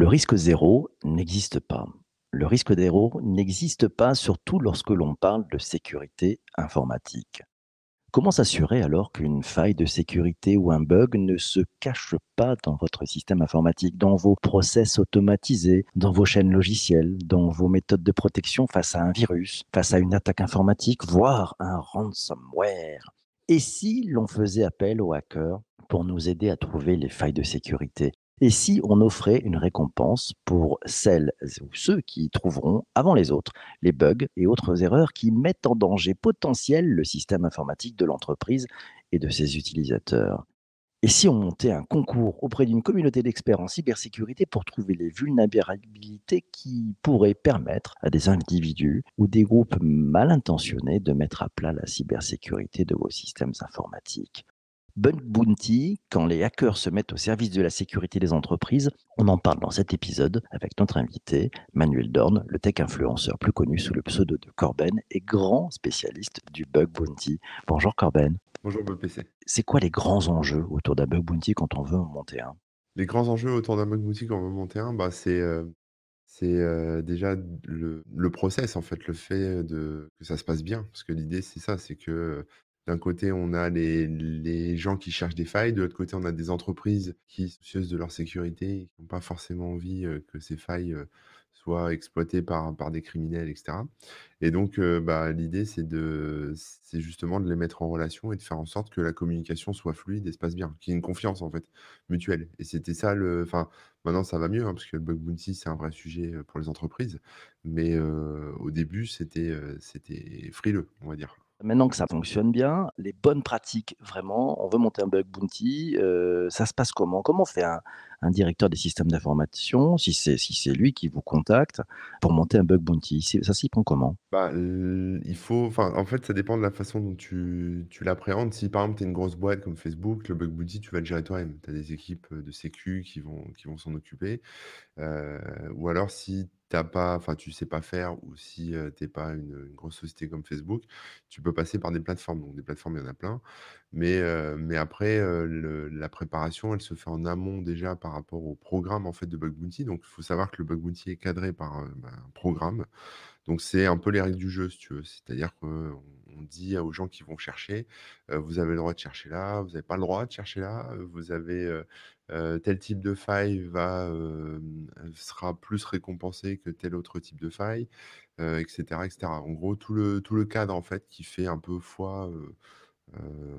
Le risque zéro n'existe pas. Le risque zéro n'existe pas surtout lorsque l'on parle de sécurité informatique. Comment s'assurer alors qu'une faille de sécurité ou un bug ne se cache pas dans votre système informatique, dans vos process automatisés, dans vos chaînes logicielles, dans vos méthodes de protection face à un virus, face à une attaque informatique, voire un ransomware? Et si l'on faisait appel aux hackers pour nous aider à trouver les failles de sécurité? Et si on offrait une récompense pour celles ou ceux qui trouveront, avant les autres, les bugs et autres erreurs qui mettent en danger potentiel le système informatique de l'entreprise et de ses utilisateurs. Et si on montait un concours auprès d'une communauté d'experts en cybersécurité pour trouver les vulnérabilités qui pourraient permettre à des individus ou des groupes mal intentionnés de mettre à plat la cybersécurité de vos systèmes informatiques? Bug Bounty, quand les hackers se mettent au service de la sécurité des entreprises, on en parle dans cet épisode avec notre invité, Manuel Dorn, le tech influenceur plus connu sous le pseudo de Corben et grand spécialiste du Bug Bounty. Bonjour Corben. Bonjour BPC. C'est quoi les grands enjeux autour d'un Bug Bounty quand on veut en monter un? Les grands enjeux autour d'un Bug Bounty quand on veut monter un, bah, c'est euh, euh, déjà le, le, process, en fait, le fait de, que ça se passe bien. Parce que l'idée, c'est ça, c'est que d'un côté, on a les, gens qui cherchent des failles, de l'autre côté, on a des entreprises qui sont soucieuses de leur sécurité, qui n'ont pas forcément envie que ces failles soient exploitées par, par des criminels, etc. Et donc, bah, l'idée, c'est justement de les mettre en relation et de faire en sorte que la communication soit fluide et se passe bien, qu'il y ait une confiance en fait mutuelle. Et c'était ça le, enfin, maintenant ça va mieux hein, parce que le bug bounty c'est un vrai sujet pour les entreprises, mais au début c'était, c'était frileux, on va dire. Maintenant que ça fonctionne bien, les bonnes pratiques, vraiment, on veut monter un bug bounty, euh, ça se passe comment? Comment fait un, directeur des systèmes d'information, si c'est si lui qui vous contacte, pour monter un bug bounty? Ça s'y prend comment? Bah, il faut, en fait, ça dépend de la façon dont tu, tu l'appréhendes. Si par exemple, tu es une grosse boîte comme Facebook, le bug bounty, tu vas le gérer toi-même. Tu as des équipes de sécu qui vont, qui vont s'en occuper. Euh, ou alors, si t'as pas, enfin, tu sais pas faire ou si tu n'es pas une, grosse société comme Facebook, tu peux passer par des plateformes. Donc, des plateformes, il y en a plein. Mais, mais après, la préparation, elle se fait en amont déjà par rapport au programme en fait, de Bug Bounty. Donc, il faut savoir que le Bug Bounty est cadré par bah, un programme. Donc, c'est un peu les règles du jeu, si tu veux. C'est-à-dire qu'on on dit aux gens qui vont chercher, vous avez le droit de chercher là, vous n'avez pas le droit de chercher là, vous avez tel type de faille va, sera plus récompensé que tel autre type de faille, etc., etc. En gros, tout le, tout le cadre en fait qui fait un peu foi.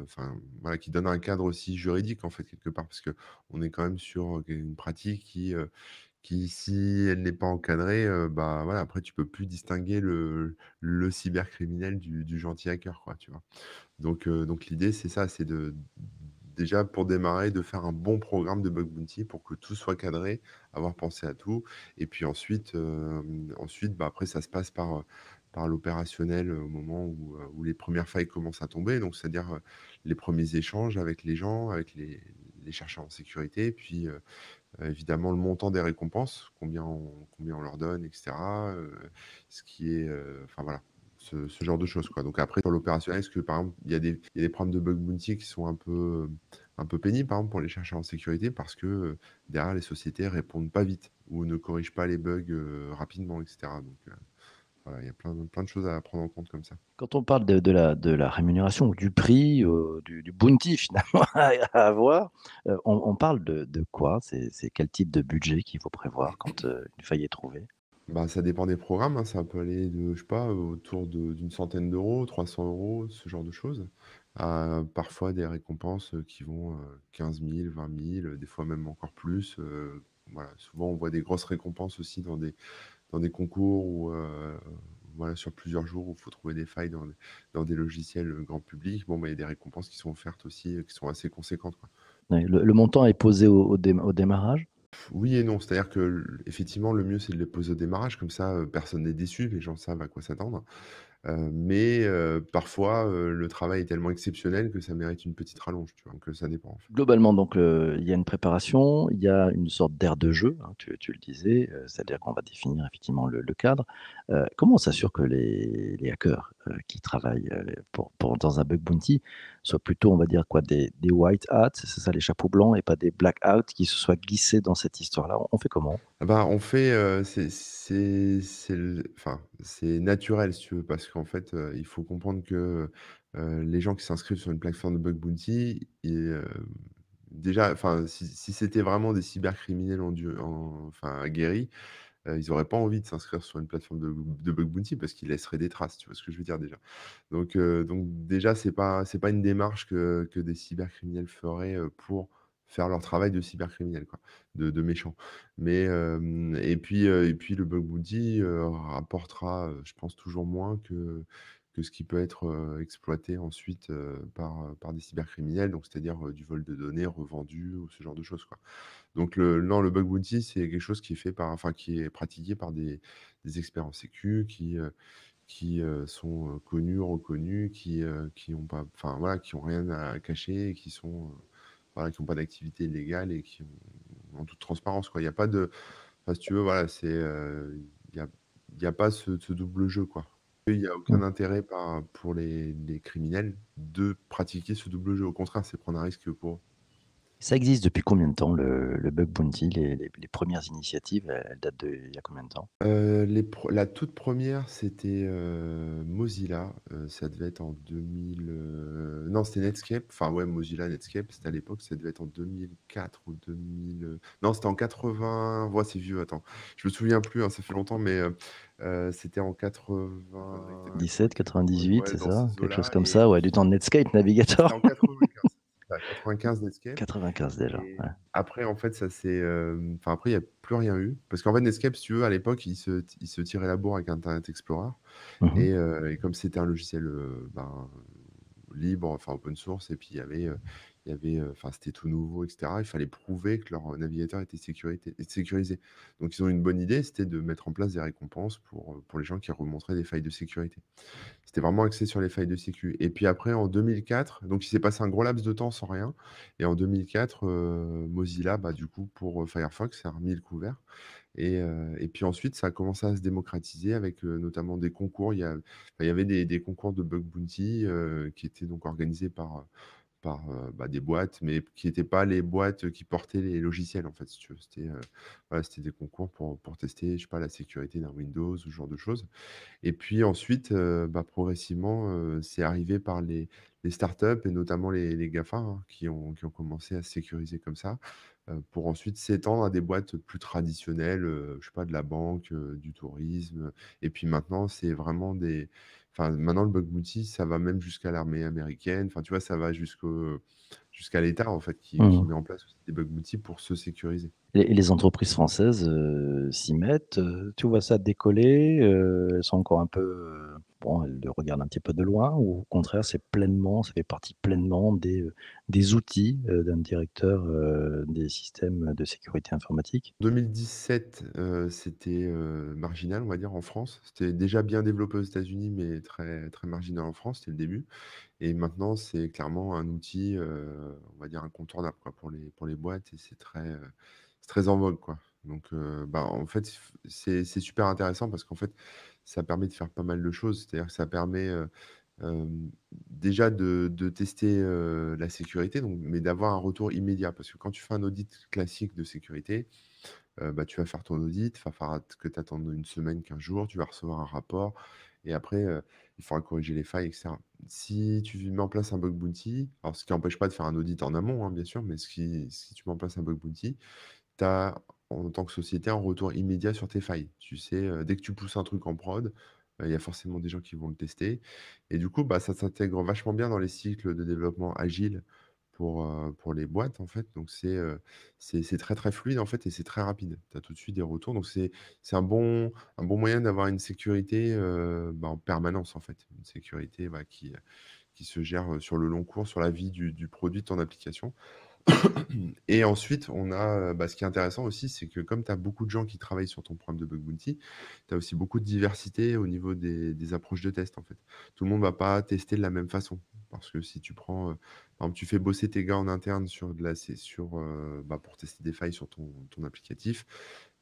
enfin voilà, qui donne un cadre aussi juridique en fait quelque part parce que on est quand même sur une pratique qui qui, si elle n'est pas encadrée, bah, voilà, après tu peux plus distinguer le le cybercriminel du gentil hacker, quoi, tu vois? Donc donc l'idée, c'est ça, c'est de déjà pour démarrer, de faire un bon programme de bug bounty pour que tout soit cadré, avoir pensé à tout et puis ensuite, ensuite, bah, après ça se passe par, par l'opérationnel, au moment où, où les premières failles commencent à tomber, donc c'est-à-dire, les premiers échanges avec les gens, avec les les chercheurs en sécurité, puis, évidemment, le montant des récompenses, combien on, combien on leur donne, etc. Euh, ce qui est. Euh, enfin, voilà. Ce, genre de choses. Donc après, sur l'opérationnel, est-ce que par exemple, il y, y a des problèmes de bug bounty qui sont un peu, un peu pénibles, par exemple, pour les chercheurs en sécurité, parce que derrière, les sociétés répondent pas vite ou ne corrigent pas les bugs rapidement, etc. Donc, il y a plein, plein de choses à prendre en compte comme ça. Quand on parle de, la, de la rémunération ou du prix, euh, du, bounty finalement à, avoir, euh, on, parle de, de quoi? C'est quel type de budget qu'il faut prévoir quand euh, une faille est trouvée? Bah, ça dépend des programmes, hein. ça peut aller de, je sais pas, autour d'une centaine d'euros, 300 euros, ce genre de choses, à parfois des récompenses qui vont 15 000, 20 000, des fois même encore plus. voilà, souvent on voit des grosses récompenses aussi dans des, dans des concours ou voilà, sur plusieurs jours où il faut trouver des failles dans, dans des logiciels grand public. Bon, bah, il y a des récompenses qui sont offertes aussi, qui sont assez conséquentes. le, montant est posé au, au, démarrage? Oui et non. C'est-à-dire que effectivement, le mieux, c'est de le poser au démarrage. Comme ça, personne n'est déçu, les gens savent à quoi s'attendre mais parfois, le travail est tellement exceptionnel que ça mérite une petite rallonge, tu vois? Donc ça dépend, Globalement, donc il y a une préparation, il y a une sorte d'aire de jeu, hein, tu le disais, c'est-à-dire qu'on va définir effectivement le cadre. comment on s'assure que les hackers, qui travaillent, pour dans un bug bounty soient plutôt, on va dire quoi, des des white hats, c'est ça les chapeaux blancs et pas des black hats qui se soient glissés dans cette histoire-là? On fait comment? Ah bah, on fait, heu, c'est enfin, naturel si tu veux parce qu'en fait, heu, il faut comprendre que, heu, les gens qui s'inscrivent sur une plateforme de bug bounty et hem, déjà, enfin, si c'était vraiment des cybercriminels endu en enfin aguerris, ils auraient pas envie de s'inscrire sur une plateforme de bug bounty parce qu'ils laisseraient des traces, tu vois ce que je veux dire déjà? Donc donc déjà c'est pas c'est pas une démarche que que des cybercriminels feraient, pour faire leur travail de cybercriminel quoi, de de méchants. Mais et puis, et puis le bug bounty, rapportera, je pense toujours moins que que ce qui peut être, exploité ensuite, par, par des cybercriminels, donc c'est-à-dire, du vol de données revendues ou ce genre de choses quoi. Donc le non, le bug bounty, c'est quelque chose qui est fait par enfin qui est pratiqué par des des experts en sécu qui, qui, sont, connus, reconnus, qui, heu, qui ont pas enfin voilà, qui ont rien à cacher et qui sont, voilà, qui ont pas d'activité illégale et qui ont en toute transparence. Il y a pas de si tu veux, voilà, c'est, il y a a pas ce ce double jeu, quoi. Il y a Mmh. aucun intérêt par pour les les criminels de pratiquer ce double jeu. Au contraire, c'est prendre un risque pour eux. Ça existe depuis combien de temps le le bug bounty? Les les les 1 initiatives, elles datent d'il y a combien de temps? Les pre la toute première, c'était, heu, Mozilla, heu, ça devait être en 2000, heu, non, c'était Netscape, enfin, ouais, Mozilla, Netscape, c'était à l'époque, ça devait être en 2004 ou 2000, heu, non, c'était en 80, ouais, c'est vieux, attends, je me souviens plus, hein, ça fait longtemps, mais c'était en 80, 17-98, ouais, c'est dans ça? Quelque chose comme ça, ouais, du temps de Netscape Navigator? en 95, c'est ça, 95 Netscape 95 déjà, ouais. après, en fait, ça s'est, hem, enfin, après, il y a plus rien eu parce qu'en fait, Netscape, si tu veux, à l'époque, ils se t ils se tiraient la bourre avec Internet Explorer Mmh mh. et comme c'était un logiciel, heu, ben, libre, enfin open source et puis il y avait, avait, enfin, c'était tout nouveau et cetera. Il fallait prouver que leur, navigateur était sécurisé. Donc ils ont une bonne idée, c'était de mettre en place des récompenses pour, pour les gens qui remonteraient des failles de sécurité. C'était vraiment axé sur les failles de sécu et puis après en 2004, donc il s'est passé un gros laps de temps sans rien et en 2004, heu, Mozilla, bah, du coup, pour, Firefox, a remis le couvert et et puis ensuite, ça a commencé à se démocratiser avec, notamment des concours. Il y a il y avait des des concours de bug bounty, qui étaient donc organisés par, par, bah, des boîtes, mais qui étaient pas les boîtes qui portaient les logiciels, en fait. C'était, des concours pour pour tester, je sais pas, la sécurité d'un Windows ou ce genre de choses et puis ensuite, bah, progressivement, c'est arrivé par les les startups et notamment les les GAFA, hein, qui ont qui ont commencé à se sécuriser comme ça, pour ensuite s'étendre à des boîtes plus traditionnelles, je sais pas, de la banque, du tourisme, et puis maintenant, c'est vraiment des enfin, maintenant le bug bounty, ça va même jusqu'à l'armée américaine, enfin, tu vois, ça va jusqu'au jusqu'à l'État, en fait, qui Mmh qui met en place aussi des bug bounty pour se sécuriser. Et les entreprises françaises, heu, s'y mettent, heu, tu vois ça décoller, heu, elles sont encore un peu, bon, elles le regardent un petit peu de loin ou au contraire, c'est pleinement ça fait partie pleinement des, des outils, d'un directeur, des systèmes de sécurité informatique? 2017, heu, c'était, heu, marginal, on va dire, en France. C'était déjà bien développé aux États-Unis, mais très très marginal en France, c'était le début et maintenant, c'est clairement un outil, heu, on va dire incontournable, quoi, pour les pour les boîtes et c'est très, très en vogue, quoi. Donc heu, bah, en fait, c'est super intéressant parce qu'en fait, ça permet de faire pas mal de choses. C'est-à-dire que ça permet, heu, hem, déjà de de tester, heu, la sécurité, donc mais d'avoir un retour immédiat. Parce que quand tu fais un audit classique de sécurité, bah, tu vas faire ton audit, il va falloir que tu attendes une semaine, 15 jours, tu vas recevoir un rapport et après, il faudra corriger les failles et cetera. Si tu mets en place un bug bounty, alors ce qui n'empêche pas de faire un audit en amont, hein, bien sûr, mais ce qui si tu mets en place un bug bounty, en tant que société, un retour immédiat sur tes failles. Tu sais, heu, dès que tu pousses un truc en prod, heu, il y a forcément des gens qui vont le tester et du coup, bah, ça s'intègre vachement bien dans les cycles de développement agile pour, heu, pour les boîtes, en fait. Donc c'est, heu, c'est très, très fluide, en fait et c'est très rapide. Tu as tout de suite des retours, donc c'est un bon un bon moyen d'avoir une sécurité, bah, en permanence, en fait. Une sécurité, bah, qui, qui se gère, sur le long cours, sur la vie du produit, de ton application. Et ensuite, on a, heu, bah, ce qui est intéressant aussi, c'est que comme tu as beaucoup de gens qui travaillent sur ton programme de bug bounty, tu as aussi beaucoup de diversité au niveau des approches de test, en fait. Tout le monde va pas tester de la même façon. Parce que si tu prends, heu, par exemple, tu fais bosser tes gars en interne sur de la sur, heu, bah, pour tester des failles sur ton ton applicatif,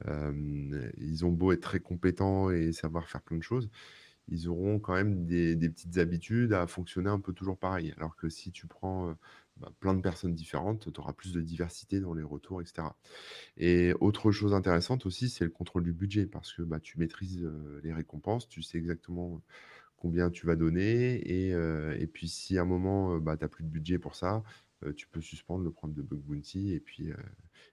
ils ont beau être très compétents et savoir faire plein de choses, ils auront quand même des petites habitudes à fonctionner un peu toujours pareil. Alors que si tu prends, bah, plein de personnes différentes, tu auras plus de diversité dans les retours et cetera. Et autre chose intéressante aussi, c'est le contrôle du budget parce que, bah, tu maîtrises, les récompenses, tu sais exactement combien tu vas donner et et puis si à un moment, bah, tu as plus de budget pour ça, tu peux suspendre le programme de bug bounty et puis,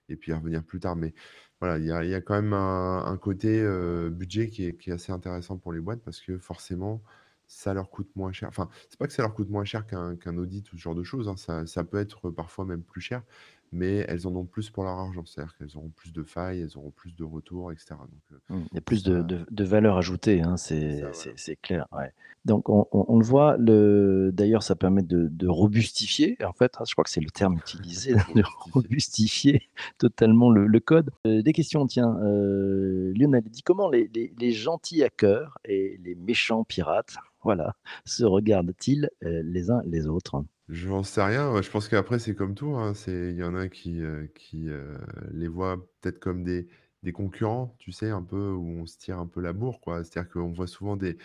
et puis revenir plus tard. Mais voilà, il y a y a quand même un un côté, budget qui est qui est assez intéressant pour les boîtes parce que forcément, ça leur coûte moins cher. Enfin, c'est pas que ça leur coûte moins cher qu'un qu'un audit ou ce genre de choses, hein, ça ça peut être parfois même plus cher, mais elles en ont plus pour leur argent. C'est-à-dire qu'elles auront plus de failles, elles auront plus de retours et cetera donc heu, Mmh, il y a plus de ça de de valeur ajoutée, hein, c'est c'est ça, c'est voilà. c'est clair, ouais. Donc on on on le voit, le d'ailleurs ça permet de de robustifier, en fait, hein, je crois que c'est le terme utilisé, de Robustifier. robustifier totalement le le code. Heu, des questions, tiens, heu, Lionel dit: «Comment les les les gentils hackers et les méchants pirates, voilà, se regardent-ils, heu, les uns les autres?» J'en sais rien, je pense qu'après c'est comme tout, hein, il y en a qui, qui, heu, les voient peut-être comme des concurrents, tu sais? Un peu où on se tire un peu la bourre. C'est-à-dire qu'on voit souvent des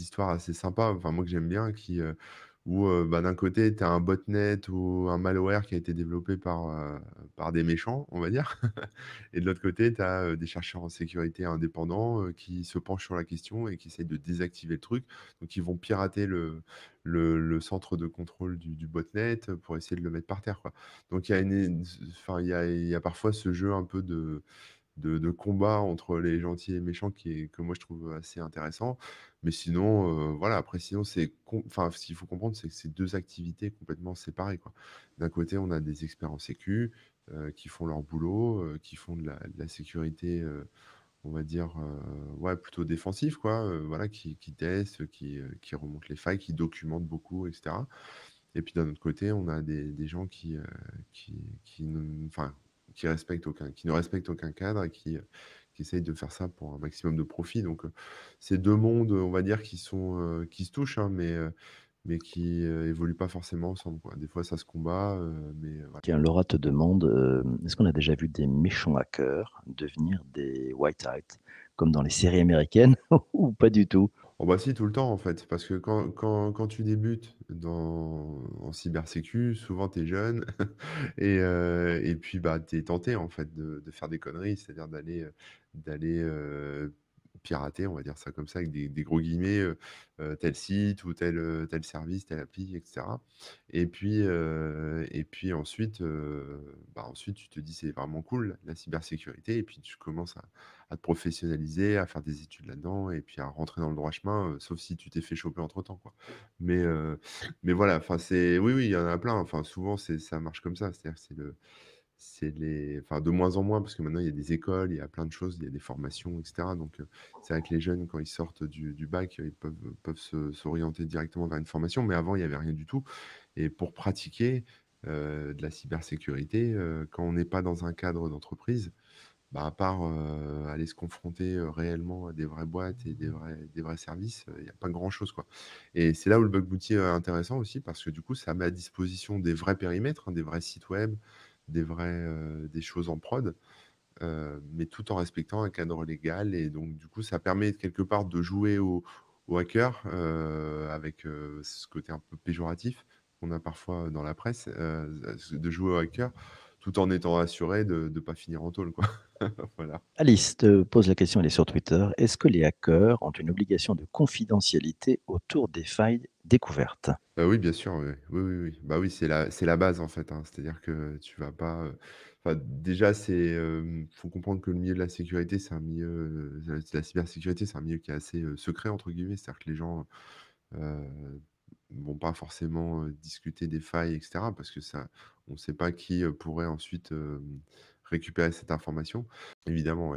histoires assez sympas, enfin moi que j'aime bien qui, où, bah, d'un côté tu as un botnet ou un malware qui a été développé par, des méchants, on va dire et de l'autre côté tu as, des chercheurs en sécurité indépendants, qui se penchent sur la question et qui essayent de désactiver le truc. Donc ils vont pirater le centre de contrôle du botnet, pour essayer de le mettre par terre. Donc il y y a parfois ce jeu un peu de de combat entre les gentils et les méchants qui est que moi je trouve assez intéressant. Mais sinon, heu, voilà, après sinon c'est enfin, ce qu'il faut comprendre, c'est que c'est 2 activités complètement séparées. D'un côté, on a des experts en sécu, heu, qui font leur boulot, heu, qui font de la sécurité, on va dire, ouais, plutôt défensif, quoi, voilà, qui qui testent, qui, qui remontent les failles, qui documentent beaucoup et cetera. Et puis d'un autre côté, on a des des gens qui, qui qui enfin, qui aucun qui ne respectent aucun cadre et qui, qui essayent de faire ça pour un maximum de profit. Donc, heu, c'est 2 mondes, on va dire, qui sont, heu, qui se touchent, hein, mais, heu, mais qui, évoluent pas forcément ensemble. Des fois ça se combat, mais. Tiens, Laura te demande, est-ce qu'on a déjà vu des méchants hackers devenir des white hats comme dans les séries américaines ou pas du tout? Oh bah si, tout le temps en fait, parce que quand quand quand tu débutes dans en cybersécu, souvent tu es jeune et heu et puis, bah, tu es tenté en fait de faire des conneries, c'est-à-dire d'aller, heu d'aller, heu, pirater, on va dire ça comme ça avec des gros guillemets, heu heu, tel site ou tel, heu, tel service, telle appli et cetera et puis, et puis ensuite, bah, ensuite tu te dis: «C'est vraiment cool la cybersécurité» et puis tu commences à à te professionnaliser, à faire des études là-dedans et puis à rentrer dans le droit chemin, sauf si tu t'es fait choper entre-temps, quoi. Mais mais voilà, enfin, c'est oui, oui, il y en a plein, souvent, c'est ça marche comme ça. C'est-à-dire c'est le c'est les enfin, de moins en moins parce que maintenant il y a des écoles, il y a plein de choses, il y a des formations et cetera. Donc heu, c'est vrai que les jeunes, quand ils sortent du bac, ils peuvent peuvent se s'orienter directement vers une formation, mais avant, il y avait rien du tout. Et pour pratiquer, heu, de la cybersécurité, quand on n'est pas dans un cadre d'entreprise, bah, à part, aller se confronter, réellement à des vraies boîtes et des vrais des vrais services, il y a pas grand-chose, quoi. Et c'est là où le bug bounty est intéressant aussi parce que du coup, ça met à disposition des vrais périmètres, hein, des vrais sites web, des vrais, heu, des choses en prod, heu, mais tout en respectant un cadre légal et donc du coup, ça permet quelque part de jouer aux aux hackers, heu, avec, ce côté un peu péjoratif qu'on a parfois dans la presse, de jouer aux hackers tout en étant assuré de de pas finir en tôle, quoi. Voilà. Alice te pose la question, elle est sur Twitter. Est-ce que les hackers ont une obligation de confidentialité autour des failles découvertes? Bah, oui, bien sûr, oui, oui, oui, oui. Bah, oui, c'est la base, en fait, hein. C'est-à-dire que tu vas pas, heu enfin, déjà, c'est, hem, faut comprendre que le milieu de la sécurité, c'est un milieu, la cybersécurité, c'est un milieu qui est assez, «secret» entre guillemets. C'est-à-dire que les gens, vont pas forcément, discuter des failles et cetera parce que ça on sait pas qui, pourrait ensuite, récupérer cette information. Évidemment,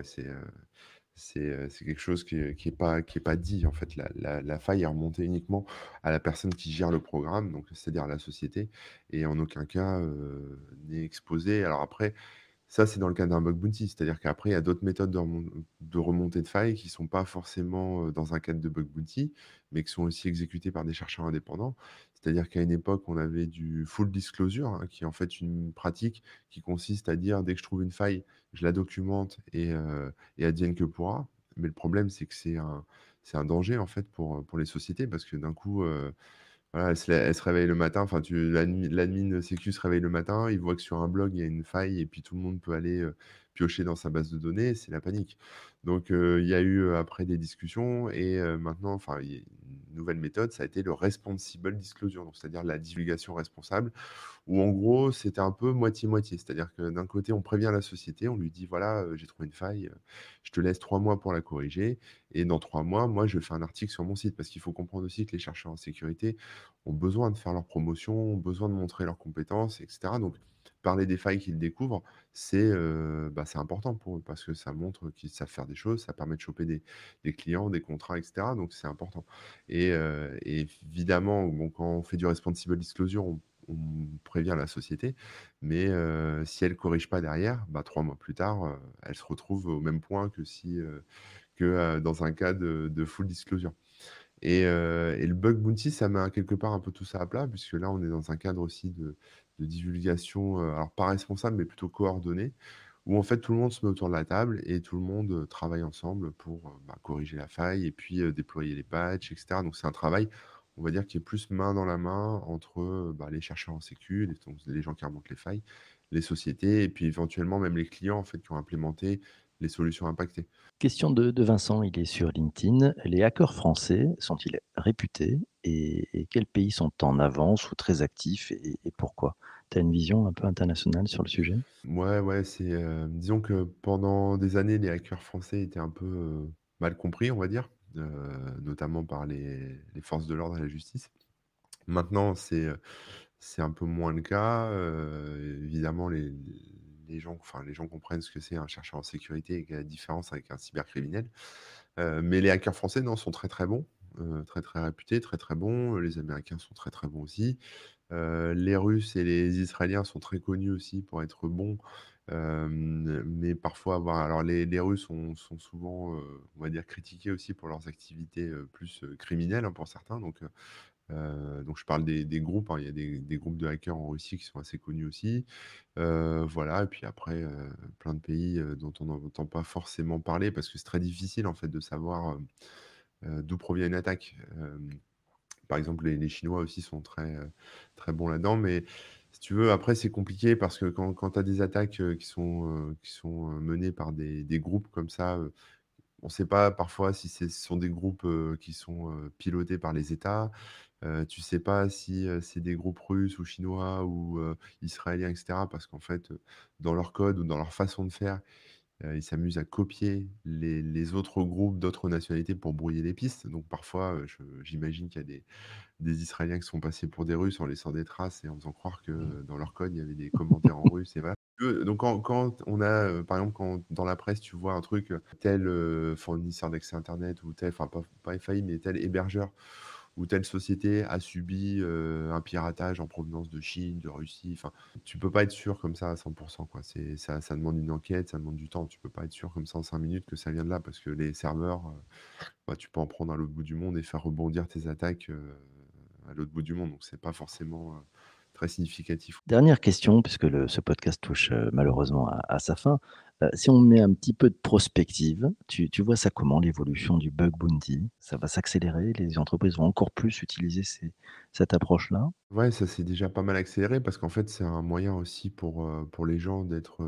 c'est, quelque chose qui est qui pas est pas dit, en fait. La la la faille est remontée uniquement à la personne qui gère le programme, donc c'est-à-dire la société et en aucun cas, n'est exposée. Alors après, ça, c'est dans le cas d'un bug bounty, c'est-à-dire qu'après, il y a d'autres méthodes de remon de remontée de failles qui sont pas forcément, dans un cadre de bug bounty, mais qui sont aussi exécutées par des chercheurs indépendants. C'est-à-dire qu'à une époque, on avait du full disclosure, hein, qui est en fait une pratique qui consiste à dire: «Dès que je trouve une faille, je la documente et et advienne que pourra». Mais le problème, c'est que c'est un danger en fait pour, les sociétés parce que d'un coup, voilà, elle se réveille le matin, enfin l'admin sécu se réveille le matin, il voit que sur un blog, il y a une faille et puis tout le monde peut aller, heu, piocher dans sa base de données, c'est la panique. Donc il y a eu, après des discussions et maintenant, enfin, une nouvelle méthode, ça a été le responsible disclosure, c'est-à-dire la divulgation responsable où en gros, c'était un peu moitié-moitié. C'est-à-dire que d'un côté, on prévient la société, on lui dit: «Voilà, j'ai trouvé une faille, je te laisse 3 mois pour la corriger et dans 3 mois, moi, je fais un article sur mon site». Parce qu'il faut comprendre aussi que les chercheurs en sécurité ont besoin de faire leur promotion, ont besoin de montrer leurs compétences et cetera. Donc parler des failles qu'ils découvrent, bah, c'est important pour eux parce que ça montre qu'ils savent faire des choses, ça permet de choper des clients, des contrats et cetera, donc c'est important. Et évidemment, quand on fait du responsible disclosure, on prévient la société, mais si elle corrige pas derrière, bah, 3 mois plus tard, elle se retrouve au même point que si, que, dans un cas de full disclosure. Et et le bug bounty, ça met quelque part un peu tout ça à plat puisque là, on est dans un cadre aussi de de divulgation, heu, alors pas responsable, mais plutôt coordonnée, où en fait tout le monde se met autour de la table et tout le monde, heu, travaille ensemble pour, heu, bah, corriger la faille et puis, déployer les patchs et cetera. Donc c'est un travail on va dire, qui est plus main dans la main entre, bah, les chercheurs en sécu, les les gens qui remontent les failles, les sociétés et puis éventuellement même les clients, en fait, qui ont implémenté les solutions impactées. Question de de Vincent, il est sur LinkedIn. Les hackers français sont-ils réputés et et quels pays sont en avance ou très actifs et et pourquoi? Tu as une vision un peu internationale sur le sujet? Ouais, ouais, c'est, heu, disons que pendant des années, les hackers français étaient un peu, heu, mal compris, on va dire, heu, notamment par les les forces de l'ordre et la justice. Maintenant, c'est, c'est un peu moins le cas, évidemment les les gens enfin, les gens comprennent ce que c'est un chercheur en sécurité et la différence avec un cybercriminel. Heu, mais les hackers français, non, sont très, très bons, heu, très, très réputés, très, très bons. Les Américains sont très, très bons aussi. Heu, les Russes et les Israéliens sont très connus aussi pour être bons, mais parfois avoir alors les Russes sont souvent, on va dire critiqués aussi pour leurs activités, plus, criminelles, hein, pour certains donc heu, donc je parle des groupes, hein, il y a des groupes de hackers en Russie qui sont assez connus aussi. Heu, voilà et puis après, heu, plein de pays, dont on n'entend pas forcément parler parce que c'est très difficile en fait de savoir, d'où provient une attaque. Par exemple, les Chinois aussi sont très, très bons là-dedans, mais si tu veux, après c'est compliqué parce que quand tu as des attaques, qui sont, qui sont, menées par des groupes comme ça, on ne sait pas parfois si ce sont des groupes, qui sont, pilotés par les États. Heu, tu sais pas si, c'est des groupes russes ou chinois ou, israéliens et cetera parce qu'en fait, dans leur code ou dans leur façon de faire, ils s'amusent à copier les les autres groupes d'autres nationalités pour brouiller les pistes. Donc parfois, je j'imagine qu'il y a des des Israéliens qui sont passés pour des Russes en laissant des traces et en faisant croire que, Mmh. dans leur code, il y avait des commentaires en russe et voilà. Donc quand quand on a, par exemple, quand dans la presse, tu vois un truc, tel, heu, fournisseur d'accès internet ou tel enfin pas pas FAI, mais tel hébergeur ou telle société a subi, un piratage en provenance de Chine, de Russie, enfin, tu peux pas être sûr comme ça à 100 quoi. C'est ça demande une enquête, ça demande du temps. Tu peux pas être sûr comme ça en 5 minutes que ça vient de là parce que les serveurs, bah, tu peux en prendre à l'autre bout du monde et faire rebondir tes attaques, à l'autre bout du monde. Donc c'est pas forcément, très significatif. Dernière question, puisque le ce podcast touche, heu, malheureusement à à sa fin. Heu, si on met un petit peu de prospective, tu tu vois ça comment l'évolution du bug bounty? Ça va s'accélérer? Les entreprises vont encore plus utiliser ces cette approche-là? Ouais, ça s'est déjà pas mal accéléré parce qu'en fait, c'est un moyen aussi pour, heu, pour les gens d'être,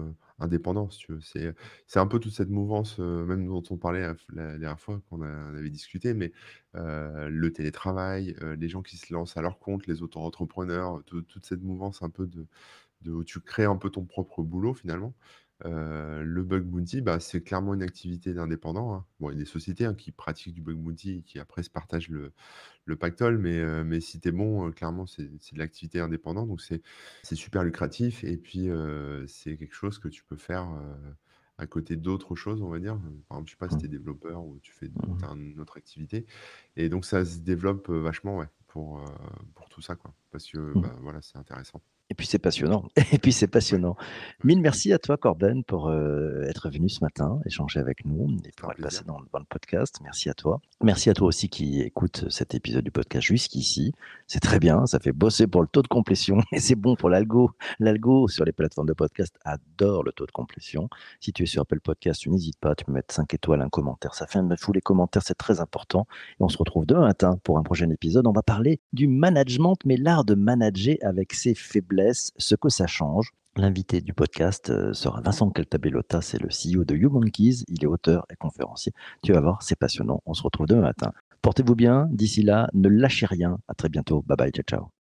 veux. C'est, un peu toute cette mouvance, heu, même dont on parlait la f la dernière fois qu'on avait discuté, mais, le télétravail, les gens qui se lancent à leur compte, les auto-entrepreneurs, tout toute cette mouvance un peu de de où tu crées un peu ton propre boulot finalement. Le bug bounty, bah, c'est clairement une activité d'indépendant, hein. Bon, il y a des sociétés, hein, qui pratiquent du bug bounty et qui après se partagent le le pactole, mais heu, mais si tu es bon, clairement, c'est c'est de l'activité indépendante, donc c'est c'est super lucratif et puis, c'est quelque chose que tu peux faire, à côté d'autres choses, on va dire. Par exemple, je sais pas si Mmh. tu es développeur ou tu fais Mmh une autre activité et donc ça se développe, vachement, ouais, pour, tout ça, quoi, parce que, Mmh. bah, voilà, c'est intéressant. Et puis c'est passionnant et puis c'est passionnant. Mille merci à toi Corben pour, heu, être venu ce matin, échanger avec nous et pour être passé dans dans le podcast. Merci à toi. Merci à toi aussi qui écoute cet épisode du podcast jusqu'ici. C'est très bien, ça fait bosser pour le taux de complétion et c'est bon pour l'algo. L'algo sur les plateformes de podcast adore le taux de complétion. Si tu es sur Apple Podcast, tu n'hésites pas, tu peux mettre 5 étoiles, un commentaire, ça fait un fou les commentaires, c'est très important et on se retrouve demain matin pour un prochain épisode. On va parler du management, mais l'art de manager avec ses faiblesses, ce que ça change. L'invité du podcast euh, sera Vincent Caltabellota, c'est le CEO de YouMonkeys, il est auteur et conférencier. Tu vas voir, c'est passionnant. On se retrouve demain matin. Portez-vous bien, d'ici là, ne lâchez rien. À très bientôt. Bye bye, ciao ciao.